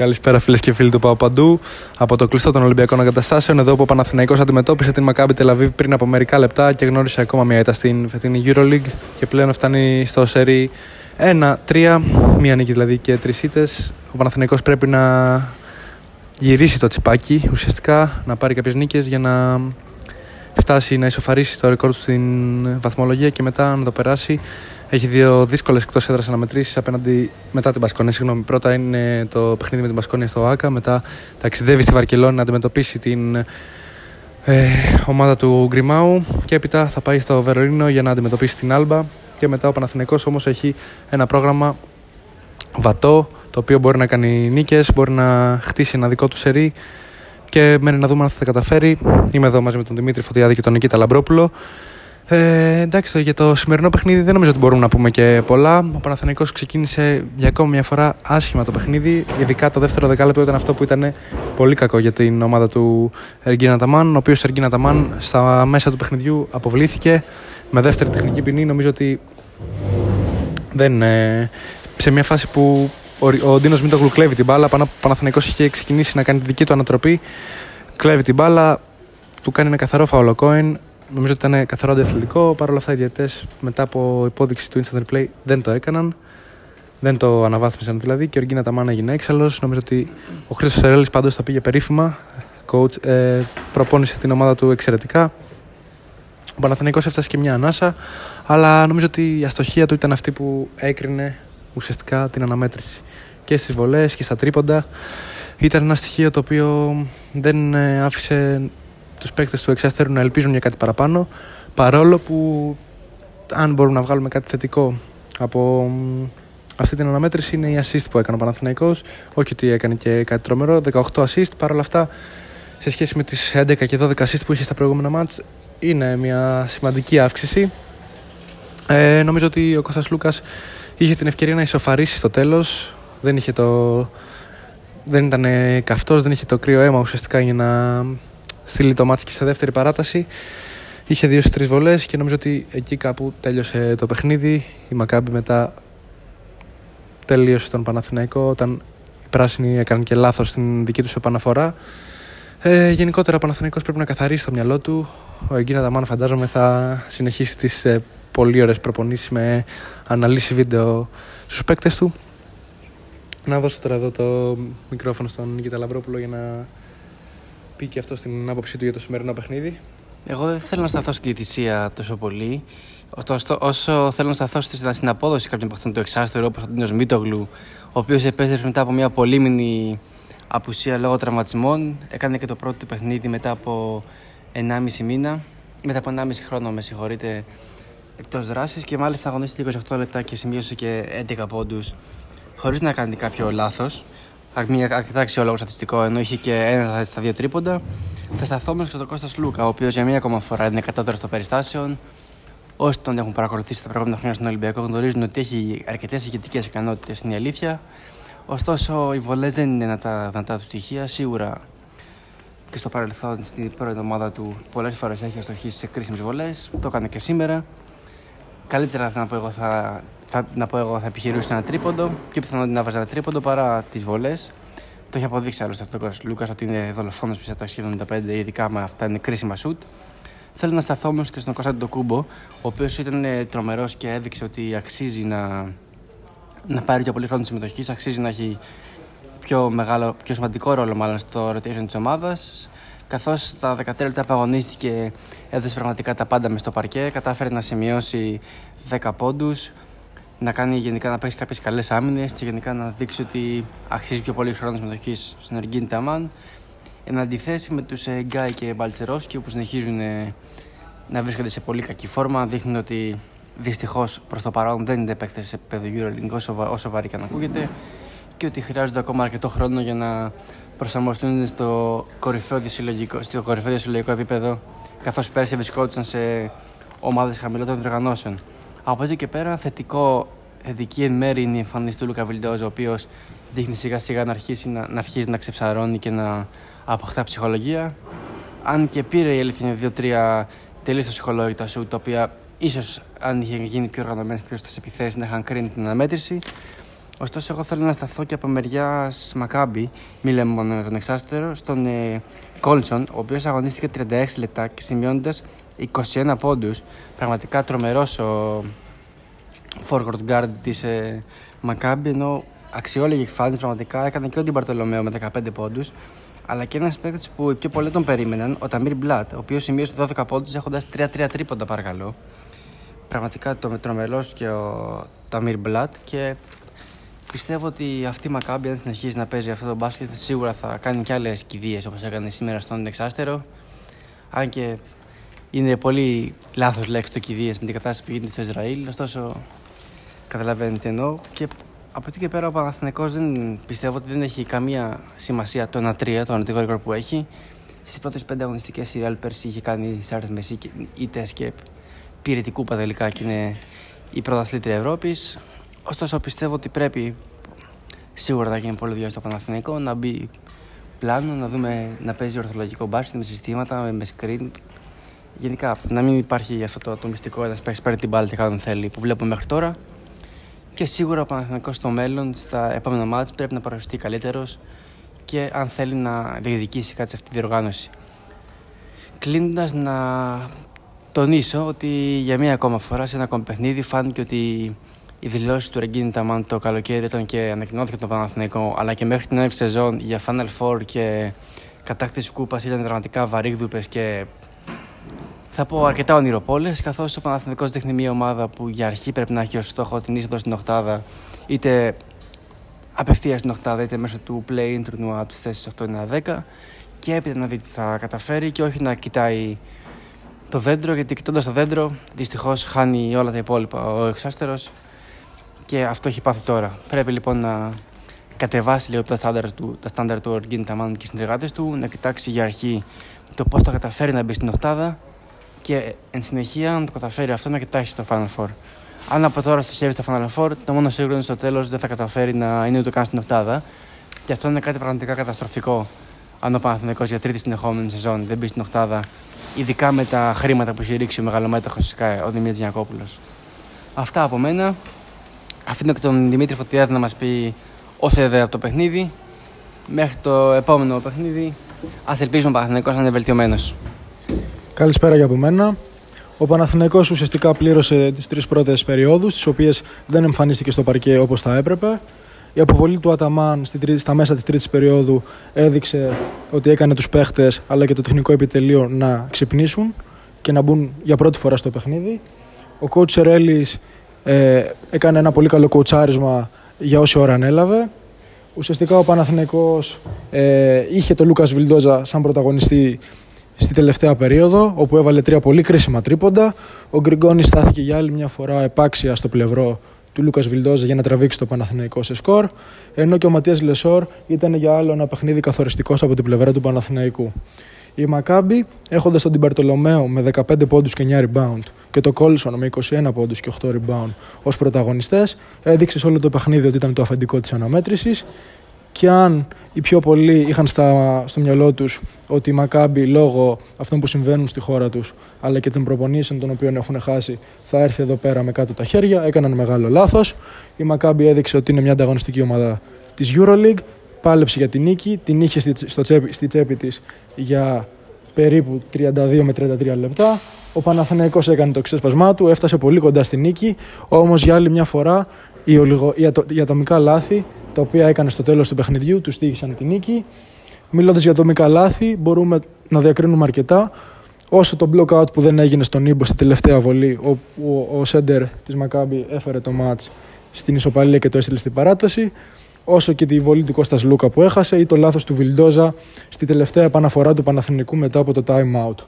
Καλησπέρα φίλες και φίλοι του Παπαντού. Από το κλειστό των Ολυμπιακών Εγκαταστάσεων, εδώ που ο Παναθηναϊκός αντιμετώπισε την Μακάμπη Τελαβίβ πριν από μερικά λεπτά και γνώρισε ακόμα μια ήττα στην φετινή Euroleague και πλέον φτάνει στο σερί 1-3, μία νίκη δηλαδή και τρεις ήττες. Ο Παναθηναϊκός πρέπει να γυρίσει το τσιπάκι ουσιαστικά, να πάρει κάποιες νίκες για να φτάσει να ισοφαρίσει το ρεκόρ του στην βαθμολογία και μετά να το περάσει έχει δύο δύσκολες εκτός έδρας αναμετρήσεις απέναντι μετά την Πασκόνια. Συγγνώμη. Πρώτα είναι το παιχνίδι με την Πασκόνια στο ΑΚΑ. Μετά ταξιδεύει στη Βαρκελόνη να αντιμετωπίσει την ε, ομάδα του Γκριμάου. Και έπειτα θα πάει στο Βερολίνο για να αντιμετωπίσει την Άλμπα. Και μετά ο Παναθηναϊκός όμως έχει ένα πρόγραμμα βατό το οποίο μπορεί να κάνει νίκες, μπορεί να χτίσει ένα δικό του σερί και μένει να δούμε αν θα τα καταφέρει. Είμαι εδώ μαζί με τον Δημήτρη Φωτιάδη και τον Νικήτα Λαμπρόπουλο. Ε, εντάξει, για το σημερινό παιχνίδι δεν νομίζω ότι μπορούμε να πούμε και πολλά. Ο Παναθηναϊκός ξεκίνησε για ακόμα μια φορά άσχημα το παιχνίδι. Ειδικά το δεύτερο δεκάλεπτο ήταν αυτό που ήταν πολύ κακό για την ομάδα του Εργίνα Ταμάν. Ο οποίος Εργίνα Ταμάν στα μέσα του παιχνιδιού αποβλήθηκε με δεύτερη τεχνική ποινή. Νομίζω ότι δεν, ε, σε μια φάση που ο, ο Ντίνος Μίτογλου κλέβει την μπάλα. Ο Παναθηναϊκός είχε ξεκινήσει να κάνει τη δική του ανατροπή. Κλέβει την μπάλα, του κάνει ένα καθαρό φαουλοκόιν Νομίζω ότι ήταν καθαρό αντιαθλητικό. Παρ' όλα αυτά οι διαιτέ μετά από υπόδειξη του instant replay δεν το έκαναν. Δεν το αναβάθμισαν δηλαδή και ο Ργίνα Ταμάνα έγινε έξαλλος. Νομίζω ότι ο Χρήστος Σερέλη πάντως τα πήγε περίφημα. Coach, ε, προπόνησε την ομάδα του εξαιρετικά. Ο Παναθηναϊκός έφτασε και μια ανάσα, αλλά νομίζω ότι η αστοχία του ήταν αυτή που έκρινε ουσιαστικά την αναμέτρηση. Και στις βολές και στα τρίποντα. Ήταν ένα στοιχείο το οποίο δεν ε, άφησε τους παίκτες του εξάστερου να ελπίζουν για κάτι παραπάνω. Παρόλο που αν μπορούμε να βγάλουμε κάτι θετικό από αυτή την αναμέτρηση είναι η assist που έκανε ο Παναθηναϊκός. Όχι ότι έκανε και κάτι τρομερό 18 assist. Παρόλα αυτά σε σχέση με τις 11 και 12 assist που είχε στα προηγούμενα μάτς είναι μια σημαντική αύξηση. Ε, νομίζω ότι ο Κώστας Λούκας είχε την ευκαιρία να ισοφαρίσει στο τέλος. Δεν είχε το δεν ήταν καυτός, δεν είχε το κρύο αίμα ουσιαστικά για να στείλει το μάτς και σε δεύτερη παράταση. Είχε δύο τρεις βολές και νομίζω ότι εκεί κάπου τέλειωσε το παιχνίδι. Η Μακάμπη μετά τελείωσε τον Παναθηναϊκό όταν οι πράσινοι έκαναν και λάθος στην δική τους επαναφορά. Ε, γενικότερα ο Παναθηναϊκός πρέπει να καθαρίσει το μυαλό του. Ο Εγκίνα Δαμάν φαντάζομαι θα συνεχίσει τις ε, πολύ ωραίες προπονήσεις με αναλύσει βίντεο στους παίκτες του. Να δώσω τώρα εδώ το μικρόφωνο στον Νικήτα Λαμπρόπουλο για να πει και αυτό στην άποψή του για το σημερινό παιχνίδι. Εγώ δεν θέλω να σταθώ στη διαιτησία τόσο πολύ. Ωστόσο, όσο θέλω να σταθώ στην απόδοση κάποιων παιχτών του εξάστερου, όπως ο Τίνο Μίτογλου, ο οποίος επέστρεψε μετά από μια πολύμηνη απουσία λόγω τραυματισμών. Έκανε και το πρώτο του παιχνίδι μετά από 1,5 μήνα. Μετά από 1,5 χρόνο, με συγχωρείτε, εκτός δράσης και μάλιστα αγωνίστηκε 28 λεπτά και σημείωσε και 11 πόντους χωρίς να κάνει κάποιο λάθος μια αρκετά αξιόλογο στατιστικό, ενώ είχε και ένα στα δύο τρίποντα. Θα σταθώ όμως και στον Κώστας Λούκα, ο οποίος για μία ακόμα φορά είναι κατώτερος των περιστάσεων. Όσοι τον έχουν παρακολουθήσει τα προηγούμενα χρόνια στον Ολυμπιακό γνωρίζουν ότι έχει αρκετές ηγετικές ικανότητες, είναι η αλήθεια. Ωστόσο, οι βολές δεν είναι ένα από τα δυνατά του στοιχεία. Σίγουρα και στο παρελθόν, στην πρώτη ομάδα του, πολλές φορές έχει αστοχήσει σε κρίσιμες βολές. Το έκανε και σήμερα. Καλύτερα να πω εγώ θα θα, να πω εγώ, θα επιχειρούσε ένα τρίποντο και πιθανόν να βάζει ένα τρίποντο παρά τις βολές. Το έχει αποδείξει άλλωστε αυτός ο Λούκας ότι είναι δολοφόνος πίσω από τα 75, ειδικά με αυτά είναι κρίσιμα σουτ. Θέλω να σταθώ όμως και στον Κωνσταντινο Κούμπο, ο οποίος ήταν τρομερός και έδειξε ότι αξίζει να, να πάρει πιο πολύ χρόνο συμμετοχής, αξίζει να έχει πιο, μεγάλο, πιο σημαντικό ρόλο μάλλον στο rotation της ομάδας. Καθώς στα 13 λεπτά που αγωνίστηκε έδωσε πραγματικά τα πάντα μες στο παρκέ, κατάφερε να σημειώσει 10 πόντους, να κάνει γενικά να παίξει κάποιες καλές άμυνες και γενικά να δείξει ότι αξίζει πιο πολύ χρόνος συμμετοχής στην Αργίνη Ταμάν. Εν αντιθέσει με τους ε, Γκάι και Μπαλτσερόσκι που συνεχίζουν ε, να βρίσκονται σε πολύ κακή φόρμα, δείχνουν ότι δυστυχώς προς το παρόν δεν είναι παίκτες σε επίπεδο Euroleague όσο, όσο βαρύ και αν ακούγεται και ότι χρειάζονται ακόμα αρκετό χρόνο για να προσαρμοστούν στο κορυφαίο στο κορυφαίο διασυλλογικό επίπεδο καθώς πέρσι βρισκόντουσαν σε ομάδες χαμηλότερων διοργανώσεων. Από εκεί και πέρα, θετικό, θετική εν μέρη είναι η εμφάνιση του Λούκα Βιλντόζ, ο οποίος δείχνει σιγά σιγά να αρχίσει να, να, αρχίσει να ξεψαρώνει και να αποκτά ψυχολογία. Αν και πήρε η αλήθεια είναι δύο-τρία τελείως ψυχολόγητα σου, τα οποία ίσως αν είχε γίνει πιο οργανωμένες πιο στι επιθέσεις να είχαν κρίνει την αναμέτρηση. Ωστόσο, εγώ θέλω να σταθώ και από μεριάς Μακάμπι, μη λέμε μόνο τον εξάστερο, στον ε, Κόλσον, ο οποίος αγωνίστηκε 36 λεπτά και σημειώνοντας 21 πόντους. Πραγματικά τρομερός ο forward guard της ε, Μακάμπι, ενώ αξιόλογοι φάνη πραγματικά έκανε και ο Ντιμπαρτολομέο με 15 πόντους. Αλλά και ένας παίκτης που οι πιο πολλοί τον περίμεναν, ο Ταμίρ Μπλατ, ο οποίος σημείωσε 12 πόντους έχοντας 3-3 τρίποντα, παρακαλώ. Πραγματικά το μετρομελό και ο Ταμίρ Μπλατ και πιστεύω ότι αυτή η Μακάμπη, αν συνεχίζει να παίζει αυτό το μπάσκετ, σίγουρα θα κάνει και άλλες κηδείες όπως έκανε σήμερα στον Εξάστερο. Αν και είναι πολύ λάθος λέξη το κηδείες με την κατάσταση που γίνεται στο Ισραήλ. Ωστόσο, καταλαβαίνετε τι εννοώ. Και από εκεί και πέρα ο Παναθηναϊκός δεν πιστεύω ότι δεν έχει καμία σημασία το 1-3, το ανωτικό ρεκόρ που έχει. Στις πρώτες πέντε αγωνιστικές η Real πέρσι είχε κάνει σε άριθμε ήττε και πήρε την κούπα τελικά και είναι η πρωταθλήτρια Ευρώπης. Ωστόσο πιστεύω ότι πρέπει σίγουρα να γίνει πολύ στο Παναθηναϊκό να μπει πλάνο, να δούμε να παίζει ορθολογικό μπάσκετ με συστήματα, με screen. Γενικά να μην υπάρχει αυτό το, το μυστικό ένας παίξει παίρνει την μπάλα και κάνει θέλει που βλέπουμε μέχρι τώρα. Και σίγουρα ο Παναθηναϊκός στο μέλλον, στα επόμενα μάτια, πρέπει να παρουσιαστεί καλύτερος και αν θέλει να διεκδικήσει κάτι σε αυτή τη διοργάνωση. Κλείνοντας, να τονίσω ότι για μία ακόμα φορά σε ένα ακόμα παιχνίδι φάνηκε ότι οι δηλώσεις του Ρεγκίνη Ταμάν το καλοκαίρι ήταν και ανακοινώθηκε το Παναθηναϊκό, αλλά και μέχρι την έναρξη σεζόν για Final Four και κατάκτηση κούπας ήταν πραγματικά βαρύγδουπες και θα πω αρκετά ονειροπόλες, καθώς ο Παναθηνικό δείχνει μια ομάδα που για αρχή πρέπει να έχει ως στόχο την είσοδο στην Οχτάδα, είτε απευθείας στην Οχτάδα, είτε μέσω του play-in τουρνουά από τις θέσεις 8-9-10, και έπειτα να δει τι θα καταφέρει και όχι να κοιτάει το δέντρο, γιατί κοιτώντας το δέντρο, δυστυχώς χάνει όλα τα υπόλοιπα ο εξάστερος και αυτό έχει πάθει τώρα. Πρέπει λοιπόν να κατεβάσει λίγο τα στάνταρ του, τα στάνταρ του Οργίνη Ταμάν και συνεργάτες του, να κοιτάξει για αρχή το πώς θα καταφέρει να μπει στην Οχτάδα και εν συνεχεία να το καταφέρει αυτό να κοιτάξει το Final Four. Αν από τώρα στοχεύει στο Final Four, το μόνο σίγουρο είναι στο τέλος δεν θα καταφέρει να είναι ούτε καν στην Οχτάδα. Και αυτό είναι κάτι πραγματικά καταστροφικό. Αν ο Παναθηναϊκός για τρίτη συνεχόμενη σεζόν δεν μπει στην Οχτάδα, ειδικά με τα χρήματα που έχει ρίξει ο μεγαλομέτωχος ο Δημήτρης Γιακόπουλος. Αυτά από μένα. Αφήνω και τον Δημήτρη Φωτιάδη να μας πει όσα ιδέα από το παιχνίδι. Μέχρι το επόμενο παιχνίδι, ας ελπίζουμε ο Παναθηναϊκός να είναι βελτιωμένος. Καλησπέρα για από μένα. Ο Παναθηναϊκός ουσιαστικά πλήρωσε τις τρεις πρώτες περιόδους, τις οποίες δεν εμφανίστηκε στο παρκέ όπως θα έπρεπε. Η αποβολή του Αταμάν στα μέσα της τρίτης περίοδου έδειξε ότι έκανε τους παίχτες αλλά και το τεχνικό επιτελείο να ξυπνήσουν και να μπουν για πρώτη φορά στο παιχνίδι. Ο coach Σερέλης ε, έκανε ένα πολύ καλό κοουτσάρισμα για όση ώρα ανέλαβε. Ουσιαστικά ο Παναθηναϊκός ε, είχε τον Λούκας Βιλντόζα σαν πρωταγωνιστή στη τελευταία περίοδο, όπου έβαλε τρία πολύ κρίσιμα τρίποντα. Ο Γκριγκόνη στάθηκε για άλλη μια φορά επάξια στο πλευρό του Λούκας Βιλντόζα για να τραβήξει το Παναθηναϊκό σε σκορ, ενώ και ο Ματίας Λεσόρ ήταν για άλλο ένα παιχνίδι καθοριστικός από την πλευρά του Παναθηναϊκού. Η Μακάμπη, έχοντας τον Τιμπαρτολομέο με 15 πόντους και 9 rebound και το Κόλσον με 21 πόντους και 8 rebound ως πρωταγωνιστές, έδειξε σε όλο το παιχνίδι ότι ήταν το αφεντικό της αναμέτρησης και αν οι πιο πολλοί είχαν στα, στο μυαλό τους ότι η Μακάμπη λόγω αυτών που συμβαίνουν στη χώρα τους αλλά και των προπονήσεων των οποίων έχουν χάσει θα έρθει εδώ πέρα με κάτω τα χέρια, έκαναν μεγάλο λάθος. Η Μακάμπη έδειξε ότι είναι μια ανταγωνιστική ομάδα της Euroleague, πάλεψε για την νίκη, την είχε στη, στο τσέπη, στη τσέπη της για περίπου 32 με 33 λεπτά. Ο Παναθηναϊκός έκανε το ξέσπασμά του, έφτασε πολύ κοντά στη νίκη, όμως για άλλη μια φορά οι, ολιγο, οι ατομικά λάθη τα οποία έκανε στο τέλος του παιχνιδιού, τους στήχησαν τη νίκη. Μιλώντας για ατομικά λάθη, μπορούμε να διακρίνουμε αρκετά. Όσο το block που δεν έγινε στον Ήμπο στη τελευταία βολή, ο, ο, ο Σέντερ της Μακάμπη έφερε το μάτς στην ισοπαλία και το έστειλε στην παράταση, όσο και τη βολή του Κώστας Λούκα που έχασε ή το λάθος του Βιλντόζα στη τελευταία επαναφορά του Παναθηνικού μετά από το time out.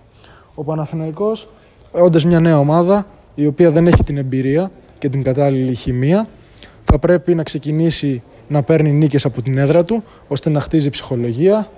Ο Παναθηναϊκός, όντας μια νέα ομάδα, η οποία δεν έχει την εμπειρία και την κατάλληλη χημεία, θα πρέπει να ξεκινήσει να παίρνει νίκες από την έδρα του, ώστε να χτίζει ψυχολογία.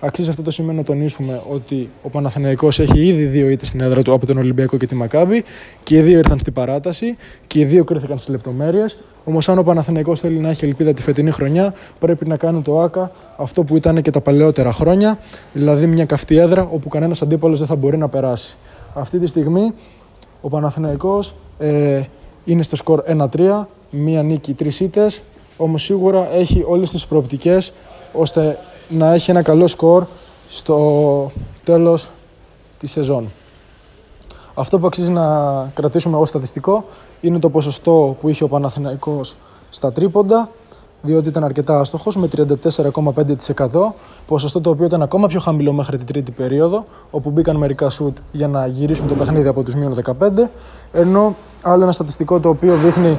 Αξίζει αυτό το σημείο να τονίσουμε ότι ο Παναθηναϊκός έχει ήδη δύο ήττες στην έδρα του από τον Ολυμπιακό και τη Μακάβη και οι δύο ήρθαν στην παράταση και οι δύο κρίθηκαν στις λεπτομέρειες. Όμως, αν ο Παναθηναϊκός θέλει να έχει ελπίδα τη φετινή χρονιά, πρέπει να κάνει το ΑΚΑ αυτό που ήταν και τα παλαιότερα χρόνια, δηλαδή μια καυτή έδρα όπου κανένας αντίπαλος δεν θα μπορεί να περάσει. Αυτή τη στιγμή ο Παναθηναϊκός ε, είναι στο σκορ 1-3, μία νίκη, τρεις ήττες, Όμως σίγουρα έχει όλες τις προοπτικές ώστε να έχει ένα καλό σκορ στο τέλος της σεζόν. Αυτό που αξίζει να κρατήσουμε ως στατιστικό είναι το ποσοστό που είχε ο Παναθηναϊκός στα τρίποντα, διότι ήταν αρκετά άστοχος με 34,5%, ποσοστό το οποίο ήταν ακόμα πιο χαμηλό μέχρι την τρίτη περίοδο, όπου μπήκαν μερικά σουτ για να γυρίσουν το παιχνίδι από τους μείον 15, ενώ άλλο ένα στατιστικό το οποίο δείχνει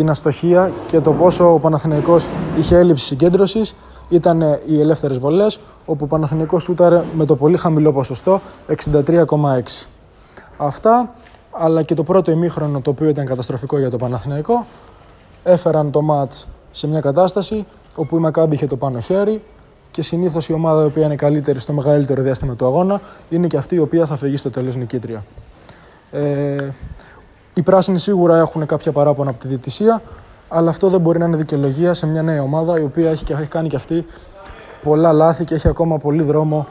την αστοχία και το πόσο ο Παναθηναϊκός είχε έλλειψη συγκέντρωσης ήταν οι ελεύθερες βολές, όπου ο Παναθηναϊκός σούταρε με το πολύ χαμηλό ποσοστό 63,6. Αυτά, αλλά και το πρώτο ημίχρονο το οποίο ήταν καταστροφικό για το Παναθηναϊκό, έφεραν το μάτς σε μια κατάσταση όπου η Μακάμπη είχε το πάνω χέρι και συνήθως η ομάδα η οποία είναι καλύτερη στο μεγαλύτερο διάστημα του αγώνα είναι και αυτή η οποία θα φεγεί στο τέλος νικήτρια. Ε, οι πράσινοι σίγουρα έχουν κάποια παράπονα από τη διαιτησία, αλλά αυτό δεν μπορεί να είναι δικαιολογία σε μια νέα ομάδα η οποία έχει, έχει κάνει και αυτή πολλά λάθη και έχει ακόμα πολύ δρόμο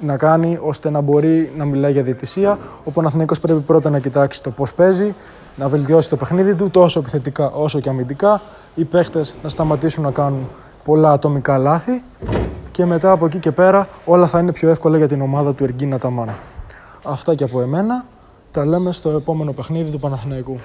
να κάνει ώστε να μπορεί να μιλάει για διαιτησία. Ο Παναθηναϊκός πρέπει πρώτα να κοιτάξει το πώς παίζει, να βελτιώσει το παιχνίδι του τόσο επιθετικά όσο και αμυντικά. Οι παίχτες να σταματήσουν να κάνουν πολλά ατομικά λάθη και μετά από εκεί και πέρα όλα θα είναι πιο εύκολα για την ομάδα του Εργίνα Ταμάν. Αυτά και από εμένα. Τα λέμε στο επόμενο παιχνίδι του Παναθηναϊκού.